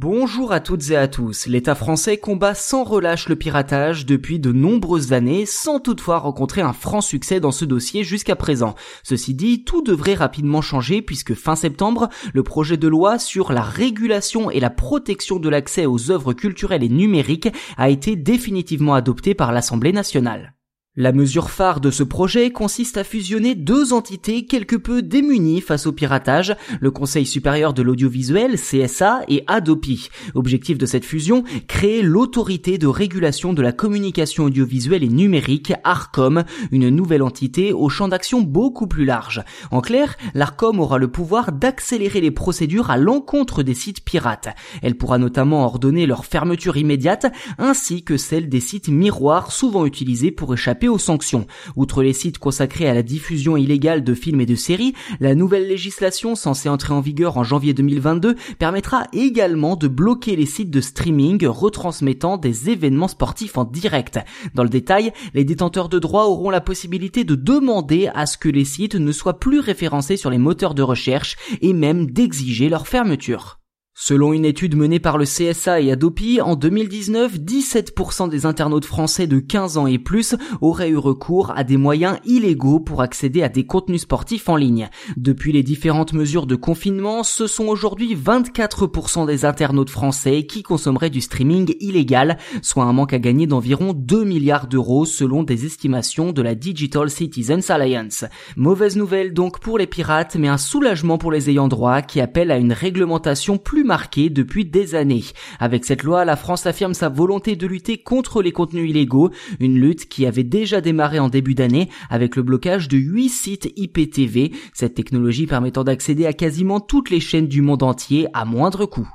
Bonjour à toutes et à tous. L'État français combat sans relâche le piratage depuis de nombreuses années sans toutefois rencontrer un franc succès dans ce dossier jusqu'à présent. Ceci dit, tout devrait rapidement changer puisque fin septembre, le projet de loi sur la régulation et la protection de l'accès aux œuvres culturelles et numériques a été définitivement adopté par l'Assemblée nationale. La mesure phare de ce projet consiste à fusionner deux entités quelque peu démunies face au piratage, le Conseil supérieur de l'audiovisuel, CSA, et Adopi. Objectif de cette fusion, créer l'autorité de régulation de la communication audiovisuelle et numérique, ARCOM, une nouvelle entité au champ d'action beaucoup plus large. En clair, l'ARCOM aura le pouvoir d'accélérer les procédures à l'encontre des sites pirates. Elle pourra notamment ordonner leur fermeture immédiate, ainsi que celle des sites miroirs souvent utilisés pour échapper aux sanctions. Outre les sites consacrés à la diffusion illégale de films et de séries, la nouvelle législation censée entrer en vigueur en janvier 2022 permettra également de bloquer les sites de streaming retransmettant des événements sportifs en direct. Dans le détail, les détenteurs de droits auront la possibilité de demander à ce que les sites ne soient plus référencés sur les moteurs de recherche et même d'exiger leur fermeture. Selon une étude menée par le CSA et Adopi, en 2019, 17% des internautes français de 15 ans et plus auraient eu recours à des moyens illégaux pour accéder à des contenus sportifs en ligne. Depuis les différentes mesures de confinement, ce sont aujourd'hui 24% des internautes français qui consommeraient du streaming illégal, soit un manque à gagner d'environ 2 milliards d'euros selon des estimations de la Digital Citizens Alliance. Mauvaise nouvelle donc pour les pirates, mais un soulagement pour les ayants droit qui appellent à une réglementation plus marqué depuis des années. Avec cette loi, la France affirme sa volonté de lutter contre les contenus illégaux, une lutte qui avait déjà démarré en début d'année avec le blocage de 8 sites IPTV, cette technologie permettant d'accéder à quasiment toutes les chaînes du monde entier à moindre coût.